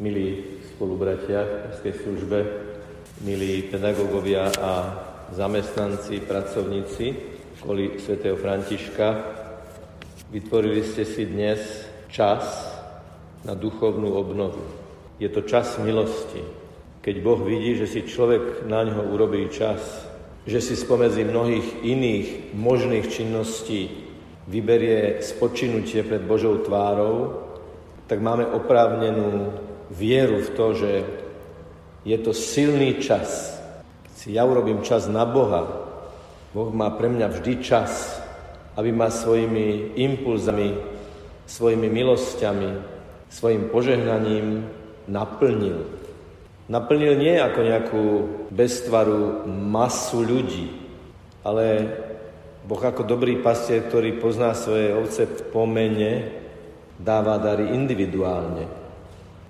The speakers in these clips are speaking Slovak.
milí spolubratia v Peskej službe, milí pedagógovia a zamestnanci, pracovníci školy svätého Františka, vytvorili ste si dnes čas na duchovnú obnovu. Je to čas milosti, keď Boh vidí, že si človek na ňo urobí čas, že si spomedzi mnohých iných možných činností vyberie spočinutie pred Božou tvárou, tak máme oprávnenú vieru v to, že je to silný čas. Keď si ja urobím čas na Boha, Boh má pre mňa vždy čas, aby ma svojimi impulzami, svojimi milosťami, svojim požehnaním naplnil. Naplnil nie ako nejakú beztvaru masu ľudí, ale Boh ako dobrý pastier, ktorý pozná svoje ovce po mene, dáva dary individuálne.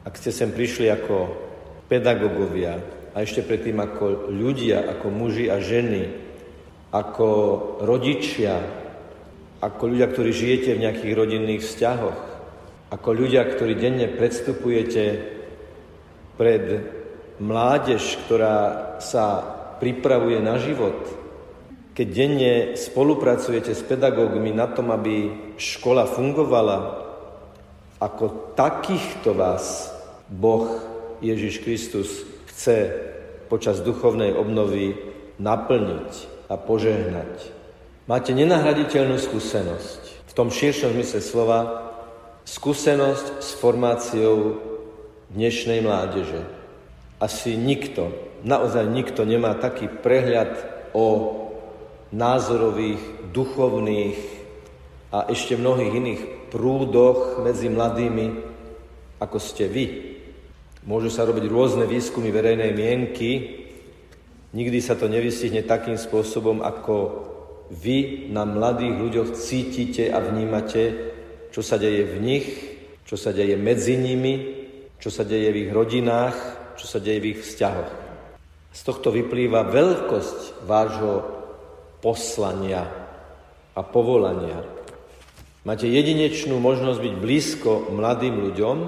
Ak ste sem prišli ako pedagógovia a ešte predtým ako ľudia, ako muži a ženy, ako rodičia, ako ľudia, ktorí žijete v nejakých rodinných vzťahoch, ako ľudia, ktorí denne predstupujete pred mládež, ktorá sa pripravuje na život, keď denne spolupracujete s pedagógmi na tom, aby škola fungovala, ako takýchto vás Boh Ježiš Kristus chce počas duchovnej obnovy naplniť a požehnať. Máte nenahraditeľnú skúsenosť. V tom širšom zmysle slova skúsenosť s formáciou dnešnej mládeže. Asi nikto, naozaj nikto nemá taký prehľad o názorových, duchovných a ešte mnohých iných prúdoch medzi mladými, ako ste vy. Môžu sa robiť rôzne výskumy verejnej mienky, nikdy sa to nevystihne takým spôsobom, ako vy na mladých ľuďoch cítite a vnímate, čo sa deje v nich, čo sa deje medzi nimi, čo sa deje v ich rodinách, čo sa deje v ich vzťahoch. Z tohto vyplýva veľkosť vášho poslania a povolania. Máte jedinečnú možnosť byť blízko mladým ľuďom,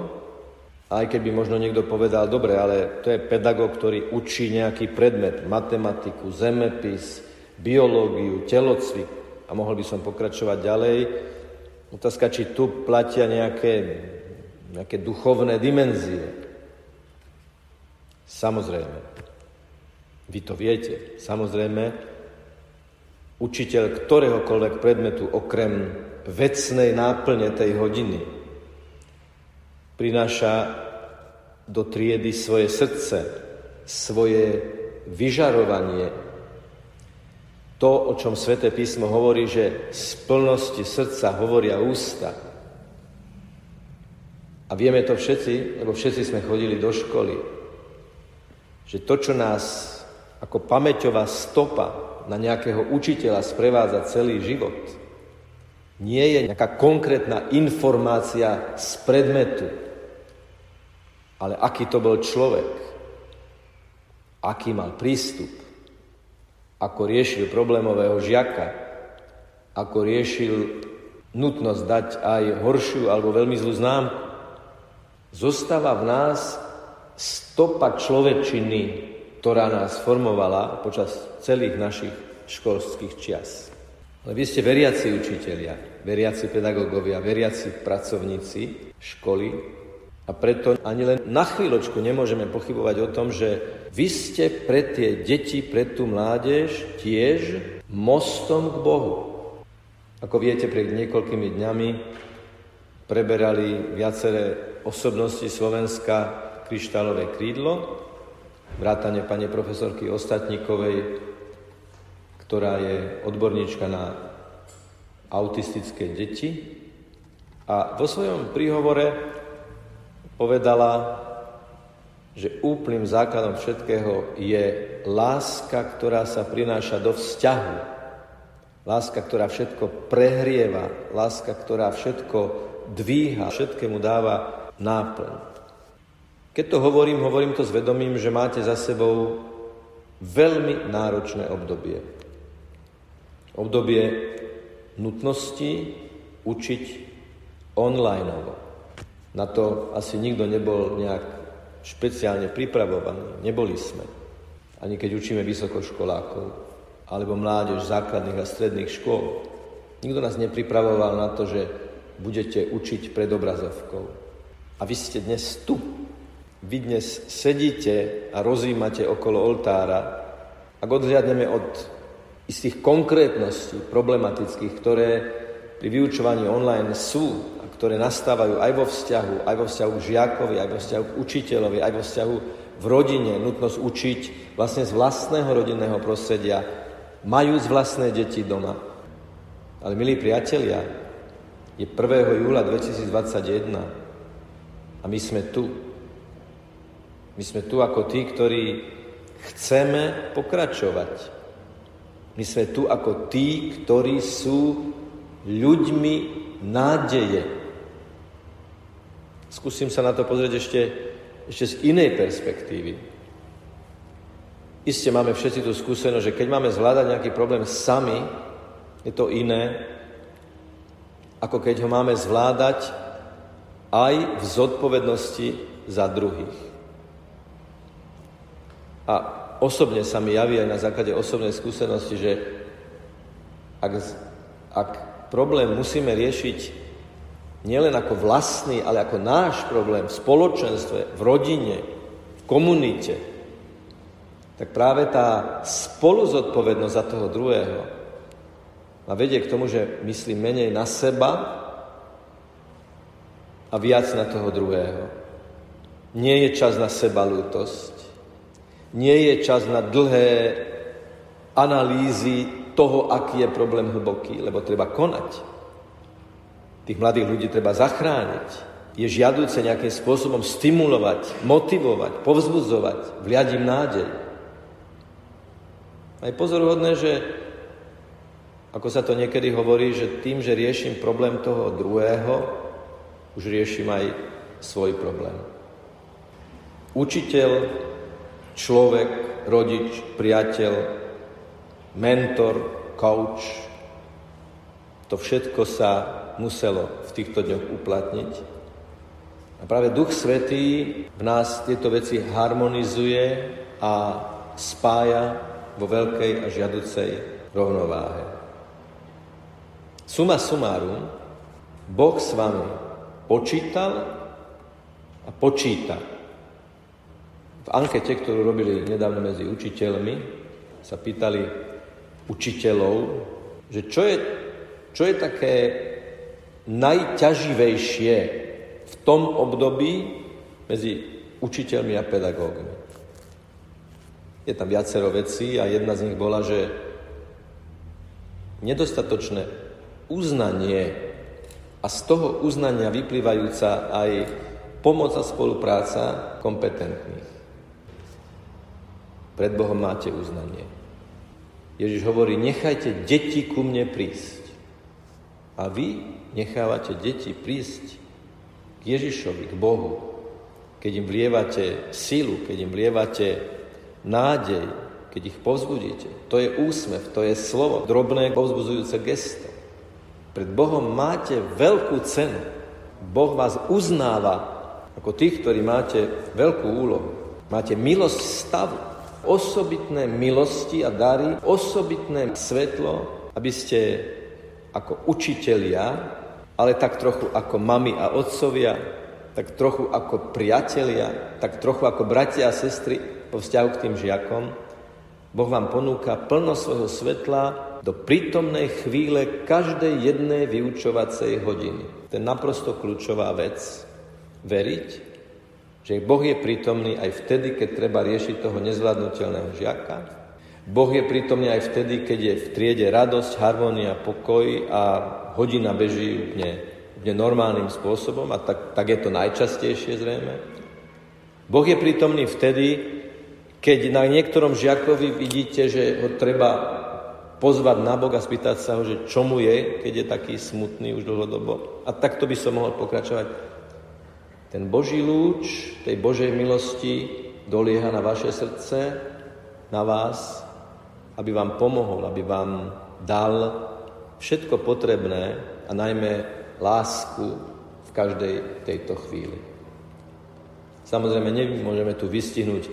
aj keď by možno niekto povedal, dobre, ale to je pedagóg, ktorý učí nejaký predmet, matematiku, zemepis, biológiu, telocvik a mohol by som pokračovať ďalej. Otázka, či tu platia nejaké, nejaké duchovné dimenzie. Samozrejme. Vy to viete. Samozrejme, učiteľ ktoréhokoľvek predmetu okrem vecnej náplne tej hodiny prináša do triedy svoje srdce, svoje vyžarovanie. To, o čom sväté písmo hovorí, že z plnosti srdca hovoria ústa. A vieme to všetci, lebo všetci sme chodili do školy, že to, čo nás ako pamäťová stopa na nejakého učiteľa sprevádza celý život. Nie je nejaká konkrétna informácia z predmetu, ale aký to bol človek, aký mal prístup, ako riešil problémového žiaka, ako riešil nutnosť dať aj horšiu alebo veľmi zlú známku. Zostáva v nás stopa človečiny, ktorá nás formovala počas celých našich školských čias. Ale vy ste veriaci učitelia, veriaci pedagógovia, veriaci pracovníci školy a preto ani len na chvíľočku nemôžeme pochybovať o tom, že vy ste pre tie deti, pre tú mládež tiež mostom k Bohu. Ako viete, pred niekoľkými dňami preberali viaceré osobnosti Slovenska kryštálové krídlo vrátane pani profesorky Ostatníkovej, ktorá je odborníčka na autistické deti. A vo svojom príhovore povedala, že úplným základom všetkého je láska, ktorá sa prináša do vzťahu. Láska, ktorá všetko prehrieva, láska, ktorá všetko dvíha, všetkému dáva náplň. Keď to hovorím, hovorím to s vedomím, že máte za sebou veľmi náročné obdobie. Obdobie nutnosti učiť online. Na to asi nikto nebol nejak špeciálne pripravovaní. Neboli sme. Ani keď učíme vysokoškolákov, alebo mládež základných a stredných škôl. Nikto nás nepripravoval na to, že budete učiť pred obrazovkou. A vy ste dnes tu. Vy dnes sedíte a rozímate okolo oltára. Ak odhľadneme od istých konkrétností problematických, ktoré pri vyučovaní online sú ktoré nastávajú aj vo vzťahu, aj vo vzťahu k žiakovi, aj vo vzťahu k učiteľovi, aj vo vzťahu v rodine, nutnosť učiť vlastne z vlastného rodinného prostredia, majú z vlastné deti doma. Ale milí priatelia, je 1. júla 2021 a my sme tu. My sme tu ako tí, ktorí chceme pokračovať. My sme tu ako tí, ktorí sú ľuďmi nádeje. Skúsim sa na to pozrieť ešte, ešte z inej perspektívy. Isté máme všetci tú skúsenosť, že keď máme zvládať nejaký problém sami, je to iné, ako keď ho máme zvládať aj v zodpovednosti za druhých. A osobne sa mi javí aj na základe osobnej skúsenosti, že ak, ak problém musíme riešiť nielen ako vlastný, ale ako náš problém v spoločenstve, v rodine, v komunite, tak práve tá spoluzodpovednosť za toho druhého ma vedie k tomu, že myslím menej na seba a viac na toho druhého. Nie je čas na seba lútosť. Nie je čas na dlhé analýzy toho, aký je problém hlboký, lebo treba konať. Tých mladých ľudí treba zachrániť. Je žiadúce nejakým spôsobom stimulovať, motivovať, povzbudzovať, vliať im nádej. A je pozoruhodné, že ako sa to niekedy hovorí, že tým, že riešim problém toho druhého, už riešim aj svoj problém. Učiteľ, človek, rodič, priateľ, mentor, coach. To všetko sa muselo v týchto dňoch uplatniť. A práve Duch Svetý v nás tieto veci harmonizuje a spája vo veľkej a žiaducej rovnováhe. Suma sumárum, Boh s vami počítal a počíta. V ankete, ktorú robili nedávno medzi učiteľmi, sa pýtali, učiteľov, že čo je, čo je také najťaživejšie v tom období medzi učiteľmi a pedagógmi. Je tam viacero vecí a jedna z nich bola, že nedostatočné uznanie a z toho uznania vyplývajúca aj pomoc a spolupráca kompetentných. Pred Bohom máte uznanie. Ježiš hovorí, nechajte deti ku mne prísť. A vy nechávate deti prísť k Ježišovi, k Bohu. Keď im vlievate silu, keď im vlievate nádej, keď ich povzbudíte. To je úsmev, to je slovo, drobné povzbudzujúce gesto. Pred Bohom máte veľkú cenu. Boh vás uznáva ako tých, ktorí máte veľkú úlohu. Máte milosť stavu osobitné milosti a dary, osobitné svetlo, aby ste ako učitelia, ale tak trochu ako mami a otcovia, tak trochu ako priatelia, tak trochu ako bratia a sestry po vzťahu k tým žiakom, Boh vám ponúka plno svojho svetla do prítomnej chvíle každej jednej vyučovacej hodiny. To je naprosto kľúčová vec. Veriť, že Boh je prítomný aj vtedy, keď treba riešiť toho nezvládnutelného žiaka. Boh je prítomný aj vtedy, keď je v triede radosť, harmonia, pokoj a hodina beží úplne, úplne normálnym spôsobom a tak, tak je to najčastejšie zrejme. Boh je prítomný vtedy, keď na niektorom žiakovi vidíte, že ho treba pozvať na Boha spýtať sa ho, že čo mu je, keď je taký smutný už dlhodobo. A takto by som mohol pokračovať ten Boží lúč tej Božej milosti dolieha na vaše srdce, na vás, aby vám pomohol, aby vám dal všetko potrebné a najmä lásku v každej tejto chvíli. Samozrejme, nemôžeme tu vystihnúť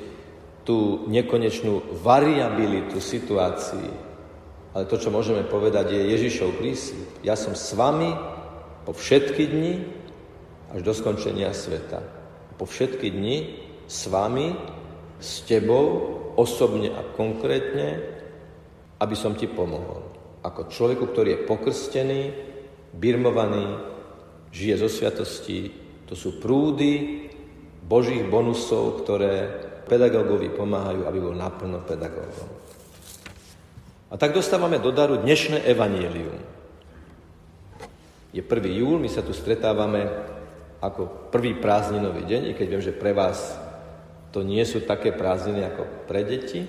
tú nekonečnú variabilitu situácií, ale to, čo môžeme povedať, je Ježišov prísľub. Ja som s vami po všetky dni až do skončenia sveta. Po všetky dni s vami, s tebou, osobne a konkrétne, aby som ti pomohol. Ako človeku, ktorý je pokrstený, birmovaný, žije zo sviatosti, to sú prúdy Božích bonusov, ktoré pedagógovi pomáhajú, aby bol naplno pedagógom. A tak dostávame do daru dnešné evanielium. Je 1. júl, my sa tu stretávame ako prvý prázdninový deň, i keď viem, že pre vás to nie sú také prázdniny ako pre deti,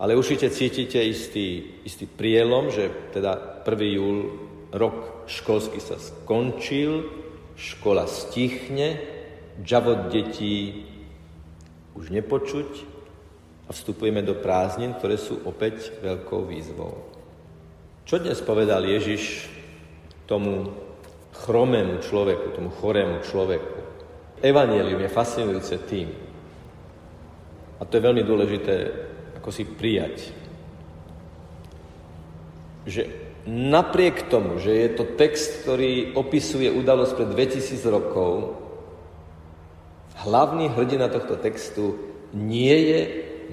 ale určite cítite istý, istý prielom, že teda 1. júl, rok školský sa skončil, škola stichne, džavot detí už nepočuť a vstupujeme do prázdnin, ktoré sú opäť veľkou výzvou. Čo dnes povedal Ježiš tomu chromému človeku, tomu chorému človeku? Evangelium je fascinujúce tým, a to je veľmi dôležité, ako si prijať, že napriek tomu, že je to text, ktorý opisuje udalosť pred 2000 rokov, hlavný hrdina tohto textu nie je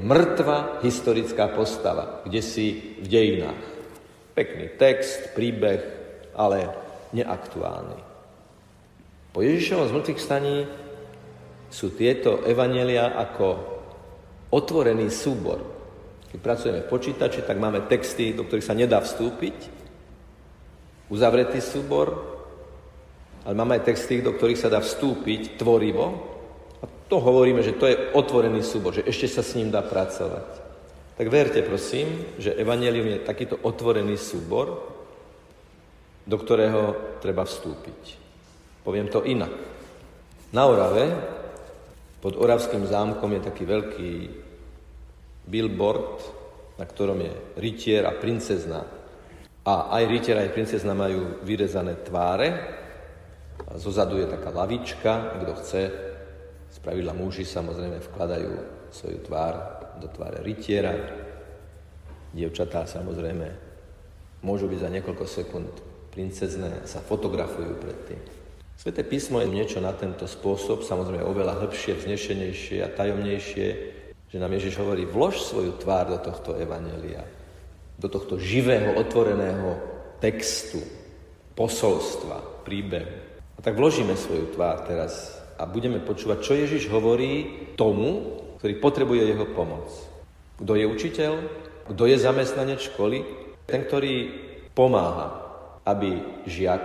mŕtva historická postava, kde si v dejinách. Pekný text, príbeh, ale neaktuálny. Po Ježišovom zmrtvých staní sú tieto evanelia ako otvorený súbor. Keď pracujeme v počítači, tak máme texty, do ktorých sa nedá vstúpiť, uzavretý súbor, ale máme aj texty, do ktorých sa dá vstúpiť tvorivo. A to hovoríme, že to je otvorený súbor, že ešte sa s ním dá pracovať. Tak verte, prosím, že Evangelium je takýto otvorený súbor, do ktorého treba vstúpiť. Poviem to inak. Na Orave pod Oravským zámkom je taký veľký billboard, na ktorom je rytier a princezna. A aj rytier, aj princezna majú vyrezané tváre. A zozadu je taká lavička, kto chce, spravidla muži samozrejme vkladajú svoju tvár do tváre rytiera. Dievčatá samozrejme môžu byť za niekoľko sekúnd princezné sa fotografujú pred. Sveté písmo je niečo na tento spôsob, samozrejme oveľa hĺbšie, vznešenejšie a tajomnejšie, že nám Ježiš hovorí, vlož svoju tvár do tohto evanelia, do tohto živého, otvoreného textu, posolstva, príbehu. A tak vložíme svoju tvár teraz a budeme počúvať, čo Ježiš hovorí tomu, ktorý potrebuje jeho pomoc. Kto je učiteľ? Kto je zamestnanec školy? Ten, ktorý pomáha, aby žiak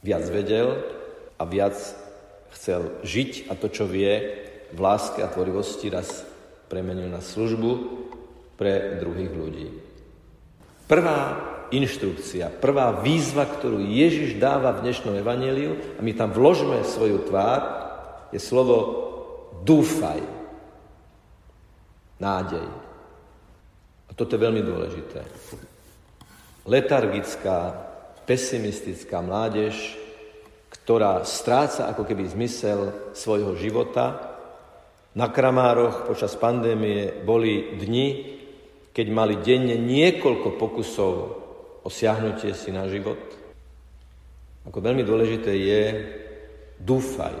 viac vedel, a viac chcel žiť a to, čo vie, v láske a tvorivosti raz premenil na službu pre druhých ľudí. Prvá inštrukcia, prvá výzva, ktorú Ježiš dáva v dnešnom evaneliu a my tam vložme svoju tvár, je slovo dúfaj. Nádej. A toto je veľmi dôležité. Letargická, pesimistická mládež ktorá stráca ako keby zmysel svojho života. Na Kramároch počas pandémie boli dni, keď mali denne niekoľko pokusov o siahnutie si na život. Ako veľmi dôležité je, dúfaj.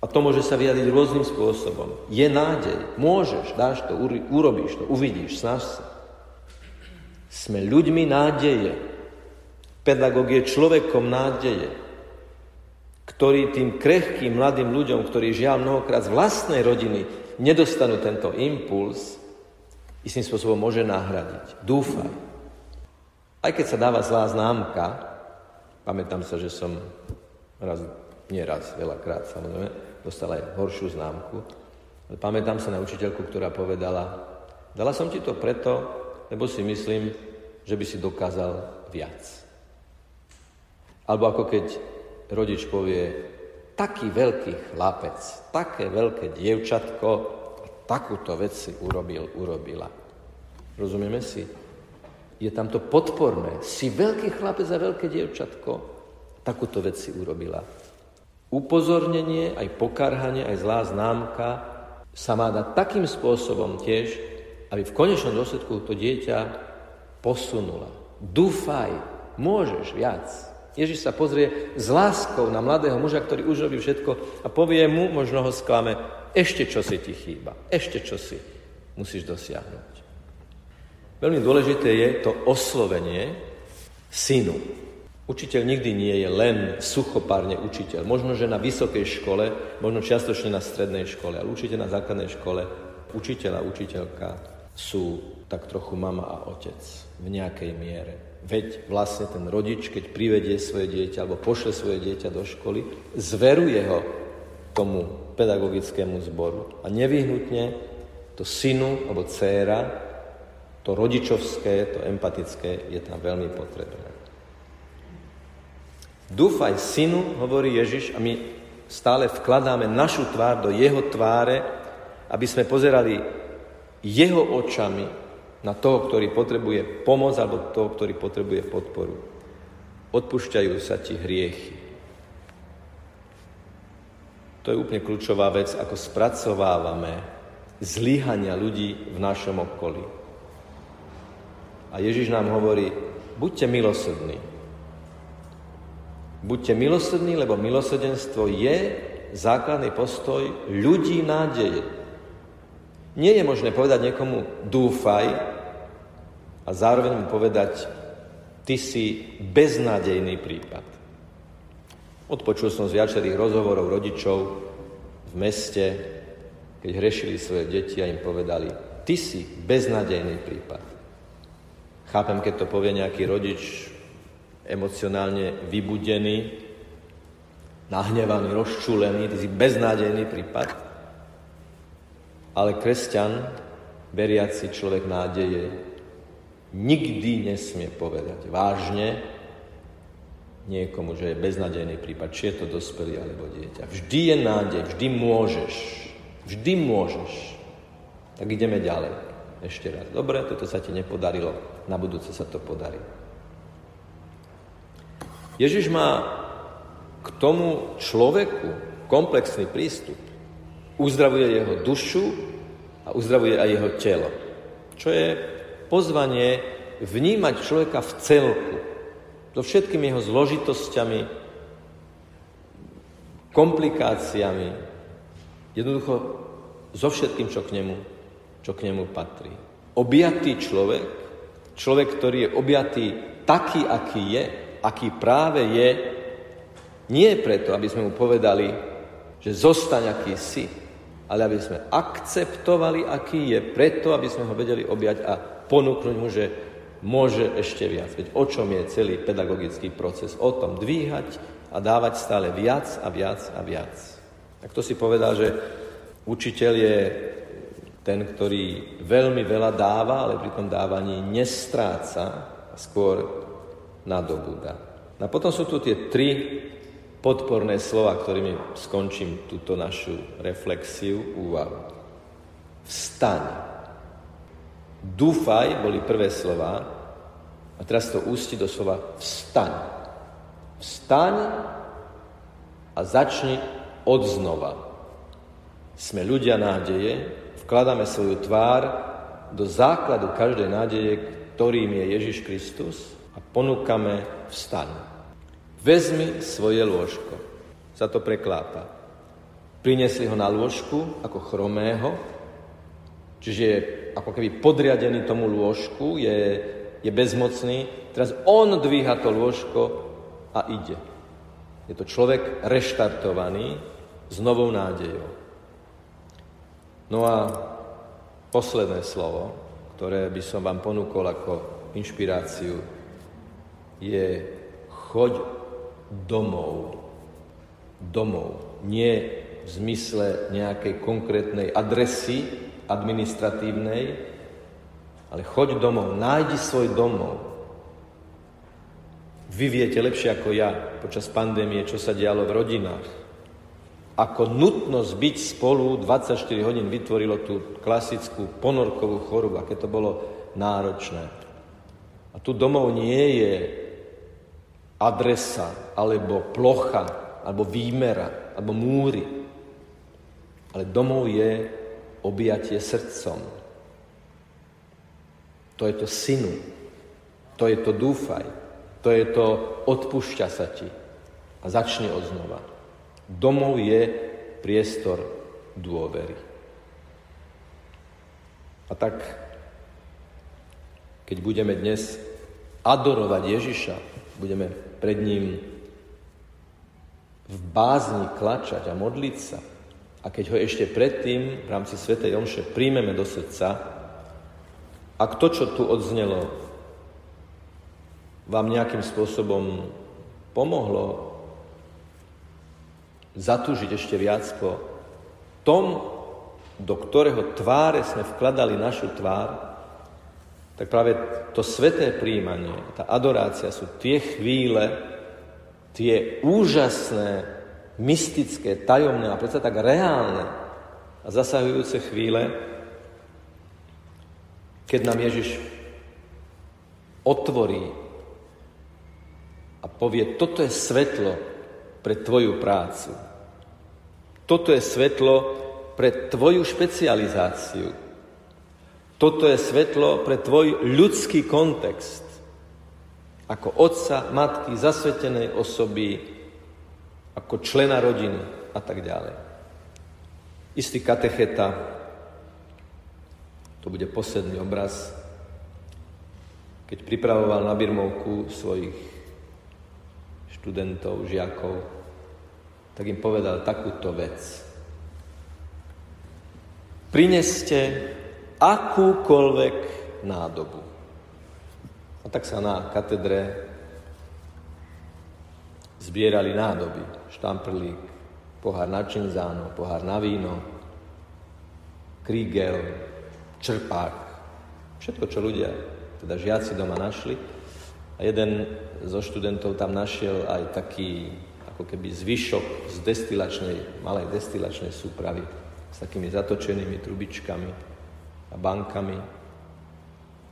A to môže sa vyjadriť rôznym spôsobom. Je nádej, môžeš, dáš to, urobíš to, uvidíš, snaž sa. Sme ľuďmi nádeje. Pedagóg je človekom nádeje ktorí tým krehkým mladým ľuďom, ktorí žiaľ mnohokrát z vlastnej rodiny nedostanú tento impuls, istým spôsobom môže nahradiť. Dúfaj. Aj keď sa dáva zlá známka, pamätám sa, že som raz, nie raz, veľakrát samozrejme, dostal aj horšiu známku, ale pamätám sa na učiteľku, ktorá povedala, dala som ti to preto, lebo si myslím, že by si dokázal viac. Alebo ako keď rodič povie, taký veľký chlapec, také veľké dievčatko, takúto vec si urobil, urobila. Rozumieme si? Je tam to podporné. Si veľký chlapec a veľké dievčatko, takúto vec si urobila. upozornenie, aj pokarhanie, aj zlá známka sa má dať takým spôsobom tiež, aby v konečnom dôsledku to dieťa posunula. Dúfaj, môžeš viac. Ježiš sa pozrie s láskou na mladého muža, ktorý už robí všetko a povie mu, možno ho sklame, ešte čo si ti chýba, ešte čo si musíš dosiahnuť. Veľmi dôležité je to oslovenie synu. Učiteľ nikdy nie je len suchopárne učiteľ. Možno, že na vysokej škole, možno čiastočne na strednej škole, ale určite na základnej škole učiteľ a učiteľka sú tak trochu mama a otec v nejakej miere. Veď vlastne ten rodič, keď privedie svoje dieťa alebo pošle svoje dieťa do školy, zveruje ho tomu pedagogickému zboru. A nevyhnutne to synu alebo dcéra, to rodičovské, to empatické je tam veľmi potrebné. Dúfaj synu, hovorí Ježiš, a my stále vkladáme našu tvár do jeho tváre, aby sme pozerali jeho očami na toho, ktorý potrebuje pomoc alebo toho, ktorý potrebuje podporu. Odpúšťajú sa ti hriechy. To je úplne kľúčová vec, ako spracovávame zlíhania ľudí v našom okolí. A Ježiš nám hovorí, buďte milosrdní, Buďte milosrdní, lebo milosrdenstvo je základný postoj ľudí nádeje. Nie je možné povedať niekomu dúfaj a zároveň mu povedať ty si beznádejný prípad. Odpočul som z viacerých rozhovorov rodičov v meste, keď hrešili svoje deti a im povedali, ty si beznádejný prípad. Chápem, keď to povie nejaký rodič emocionálne vybudený, nahnevaný, rozčúlený, ty si beznádejný prípad. Ale kresťan, veriaci človek nádeje, nikdy nesmie povedať vážne niekomu, že je beznádejný prípad, či je to dospelý alebo dieťa. Vždy je nádej, vždy môžeš. Vždy môžeš. Tak ideme ďalej. Ešte raz. Dobre, toto sa ti nepodarilo, na budúce sa to podarí. Ježiš má k tomu človeku komplexný prístup. Uzdravuje jeho dušu a uzdravuje aj jeho telo. Čo je pozvanie vnímať človeka v celku. So všetkými jeho zložitosťami, komplikáciami, jednoducho so všetkým, čo k nemu, čo k nemu patrí. Objatý človek, človek, ktorý je objatý taký, aký je, aký práve je, nie preto, aby sme mu povedali, že zostaň, aký si, ale aby sme akceptovali, aký je, preto, aby sme ho vedeli objať a ponúknuť mu, že môže ešte viac. Veď o čom je celý pedagogický proces? O tom dvíhať a dávať stále viac a viac a viac. Tak to si povedal, že učiteľ je ten, ktorý veľmi veľa dáva, ale pri tom dávaní nestráca a skôr nadobúda. A potom sú tu tie tri podporné slova, ktorými skončím túto našu reflexiu, úvahu. Vstaň. Dúfaj boli prvé slova a teraz to ústi do slova vstaň. Vstaň a začni odznova. Sme ľudia nádeje, vkladáme svoju tvár do základu každej nádeje, ktorým je Ježiš Kristus a ponúkame vstaň. Vezmi svoje lôžko. Sa to preklápa. Prinesli ho na lôžku ako chromého, čiže je ako keby podriadený tomu lôžku, je, je bezmocný. Teraz on dvíha to lôžko a ide. Je to človek reštartovaný s novou nádejou. No a posledné slovo, ktoré by som vám ponúkol ako inšpiráciu je choď domov. Domov. Nie v zmysle nejakej konkrétnej adresy administratívnej, ale choď domov, nájdi svoj domov. Vy viete lepšie ako ja počas pandémie, čo sa dialo v rodinách. Ako nutnosť byť spolu 24 hodín vytvorilo tú klasickú ponorkovú chorobu, aké to bolo náročné. A tu domov nie je adresa alebo plocha, alebo výmera, alebo múry. Ale domov je objatie srdcom. To je to synu. To je to dúfaj. To je to odpúšťa sa ti. A začne odznova. Domov je priestor dôvery. A tak, keď budeme dnes adorovať Ježiša, budeme pred ním v bázni klačať a modliť sa, a keď ho ešte predtým v rámci Svetej Omše príjmeme do srdca, ak to, čo tu odznelo, vám nejakým spôsobom pomohlo zatúžiť ešte viac po tom, do ktorého tváre sme vkladali našu tvár, tak práve to sveté príjmanie, tá adorácia sú tie chvíle, tie úžasné, mystické, tajomné a predsa tak reálne a zasahujúce chvíle, keď nám Ježiš otvorí a povie, toto je svetlo pre tvoju prácu. Toto je svetlo pre tvoju špecializáciu. Toto je svetlo pre tvoj ľudský kontext. Ako otca, matky, zasvetenej osoby, ako člena rodiny a tak ďalej. Istý katecheta, to bude posledný obraz, keď pripravoval na Birmovku svojich študentov, žiakov, tak im povedal takúto vec. Prineste akúkoľvek nádobu. A tak sa na katedre zbierali nádoby. Štamprlík, pohár na činzáno, pohár na víno, krígel, čerpák. Všetko, čo ľudia, teda žiaci doma našli. A jeden zo študentov tam našiel aj taký ako keby zvyšok z destilačnej, malej destilačnej súpravy s takými zatočenými trubičkami a bankami.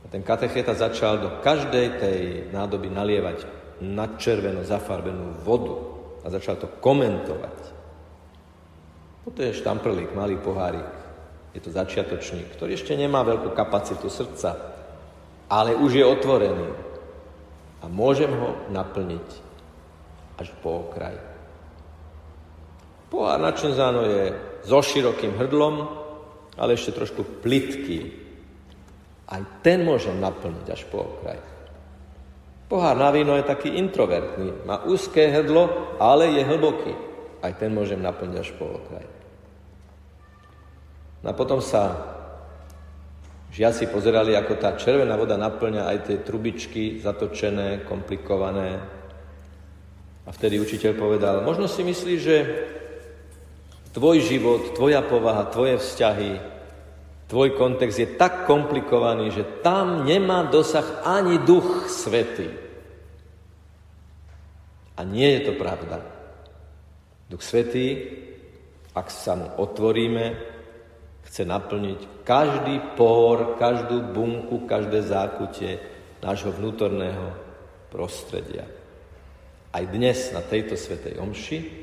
A ten katecheta začal do každej tej nádoby nalievať nadčerveno zafarbenú vodu a začal to komentovať. Toto je štamprlík, malý pohárik. Je to začiatočník, ktorý ešte nemá veľkú kapacitu srdca, ale už je otvorený. A môžem ho naplniť až po okraj. Pohár načenzáno je so širokým hrdlom, ale ešte trošku plitký. Aj ten môžem naplniť až po okraj. Pohár na víno je taký introvertný, má úzké hrdlo, ale je hlboký. Aj ten môžem naplniť až po okraj. No a potom sa žiaci pozerali, ako tá červená voda naplňa aj tie trubičky zatočené, komplikované. A vtedy učiteľ povedal, možno si myslí, že Tvoj život, tvoja povaha, tvoje vzťahy, tvoj kontext je tak komplikovaný, že tam nemá dosah ani duch svety. A nie je to pravda. Duch svetý, ak sa mu otvoríme, chce naplniť každý pór, každú bunku, každé zákutie nášho vnútorného prostredia. Aj dnes na tejto svetej omši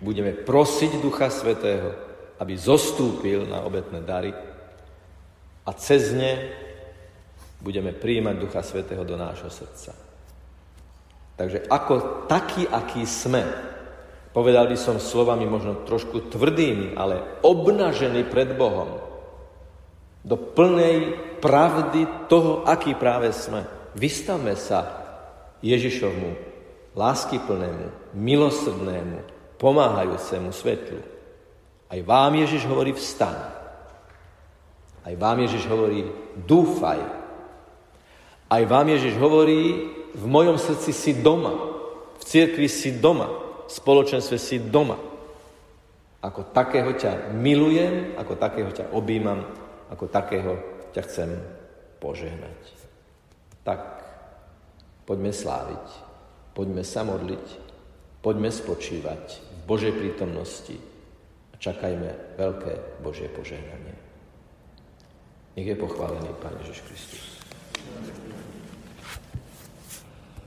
Budeme prosiť Ducha Svetého, aby zostúpil na obetné dary a cez ne budeme príjmať Ducha Svetého do nášho srdca. Takže ako taký, aký sme, povedal by som slovami možno trošku tvrdými, ale obnažený pred Bohom, do plnej pravdy toho, aký práve sme. Vystavme sa Ježišovmu, láskyplnému, milosrdnému, pomáhajúcemu svetlu. Aj vám Ježiš hovorí vstaň. Aj vám Ježiš hovorí dúfaj. Aj vám Ježiš hovorí v mojom srdci si doma. V cirkvi si doma. V spoločenstve si doma. Ako takého ťa milujem, ako takého ťa objímam, ako takého ťa chcem požehnať. Tak poďme sláviť, poďme sa modliť, poďme spočívať Božej prítomnosti a čakajme veľké Božie požehnanie. Nech je pochválený Pán Ježiš Kristus.